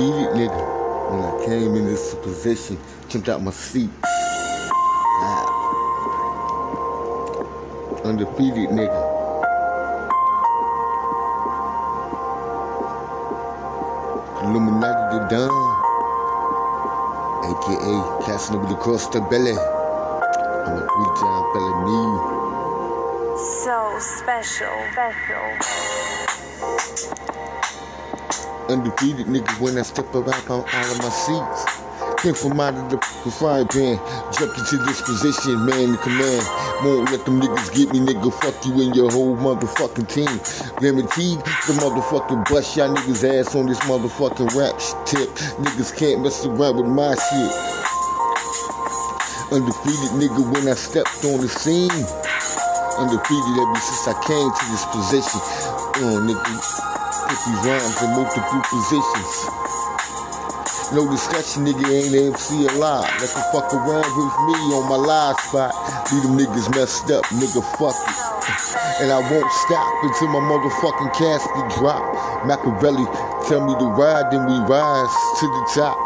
nigga. When I came in this position, jumped out my seat. Ah. Undefeated nigga. Illuminati the Don. AKA Casanova across the belly. I'm a three time felony. So special. Special. Undefeated nigga when I step around I'm out of my seats. Came from out of the frying pan, jumped into this position, man in command. Won't let them niggas get me, nigga. Fuck you and your whole motherfucking team. Guaranteed the motherfucking bust y'all niggas ass on this motherfucking rap tip. Niggas can't mess around with my shit. Undefeated nigga when I stepped on the scene. Undefeated ever since I came to this position. Oh, nigga. Put these rhymes in multiple positions. No discussion, nigga ain't MC alive. Let the fuck around with me on my live spot. Leave them niggas messed up, nigga, fuck it. And I won't stop until my motherfucking casket drop. Machiavelli tell me to ride, then we rise to the top.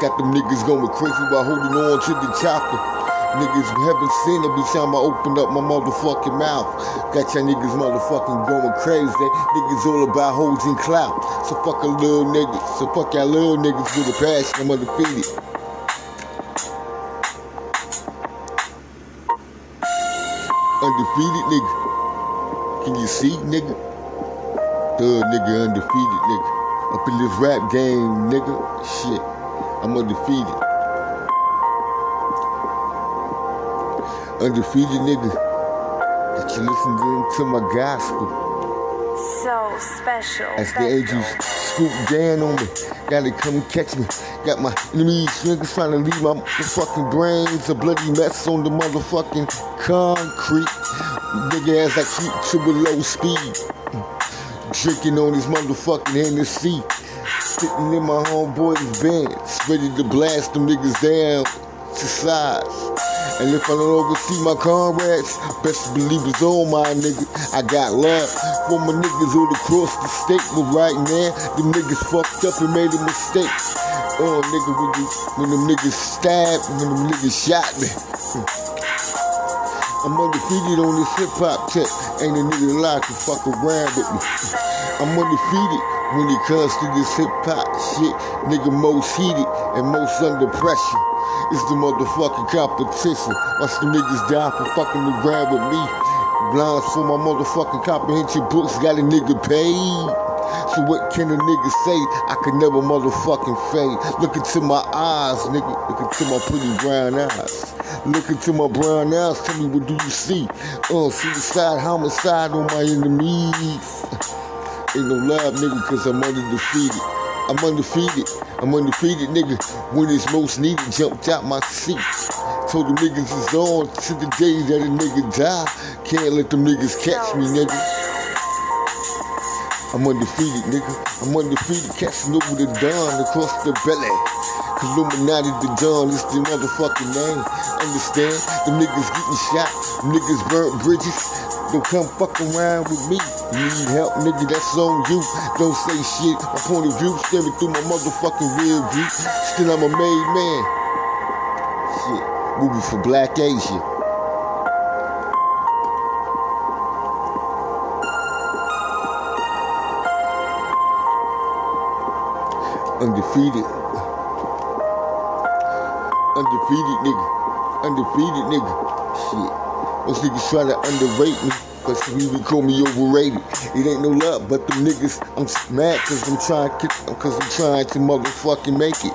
Got them niggas going crazy while holding on to the chopper. Niggas haven't seen every time I open up my motherfucking mouth. Got y'all niggas motherfucking going crazy. Niggas all about holding clout. So fuck a little niggas. So fuck y'all little niggas with a passion. I'm undefeated. Undefeated nigga. Can you see, nigga? Thug nigga, undefeated nigga. Up in this rap game, nigga. Shit. I'm undefeated. Undefeated nigga that you listen to my gospel. So special. As the angels scoop down on me, gotta come catch me. Got my enemies niggas trying to leave my fucking brains a bloody mess on the motherfucking concrete. Nigga, as I keep to a low speed, drinking on this motherfucking Hennessy. Sitting in my homeboy's bench, ready to blast them niggas down to size. And if I don't oversee my comrades, best believe it's on my nigga. I got love for my niggas all across the state, but right now, them niggas fucked up and made a mistake. Oh, nigga, when, you, when them niggas stabbed, when them niggas shot me. I'm undefeated on this hip hop tech. Ain't a nigga alive to fuck around with me. I'm undefeated when it comes to this hip hop shit. Nigga most heated and most under pressure. It's the motherfucking competition. Watch the niggas die for fucking around with me. Blinds for my motherfucking comprehension books got a nigga paid. What can a nigga say? I could never motherfucking fade. Look into my eyes, nigga. Look into my pretty brown eyes. Look into my brown eyes. Tell me what do you see? Uh, suicide, homicide on my enemies. Ain't no love, nigga, cause I'm undefeated. I'm undefeated. I'm undefeated, nigga. When it's most needed, jumped out my seat. Told the niggas it's on to the day that a nigga die. Can't let them niggas catch me, nigga. I'm undefeated, nigga. I'm undefeated, catching over the dawn across the belly. Illuminati the Don, it's the motherfucking name. Understand? The niggas getting shot, niggas burnt bridges. Don't come fuck around with me. You need help, nigga, that's on you. Don't say shit. My point of view, staring through my motherfucking rear view. Still, I'm a made man. Shit, moving for Black Asia. Undefeated. Undefeated nigga. Undefeated nigga. Shit. Those niggas try to underrate me. Cause some even call me overrated. It ain't no love, but them niggas, I'm mad cause I'm trying to, cause I'm trying to motherfucking make it.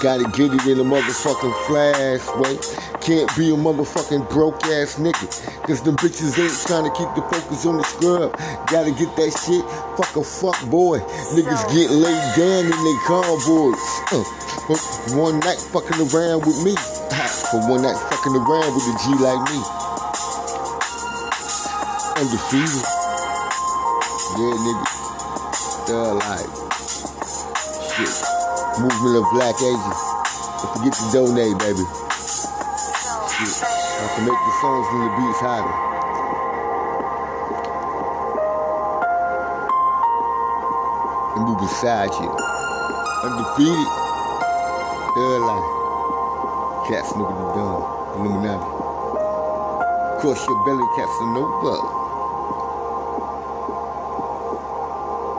Gotta get it in a motherfucking flash way. Can't be a motherfucking broke ass nigga. Cause them bitches ain't trying to keep the focus on the scrub. Gotta get that shit. Fuck a fuck boy. Niggas get laid down in they convoys. Uh, one night fucking around with me. For one night fucking around with a G like me. Undefeated. Yeah, nigga. Thug life. Shit. Movement of Black Asia. Don't forget to donate, baby. I can make the songs and the beats hotter. And move beside you. undefeated. Thug life. Cats nigga the dumb. Illuminati. Cross your belly, Casanova.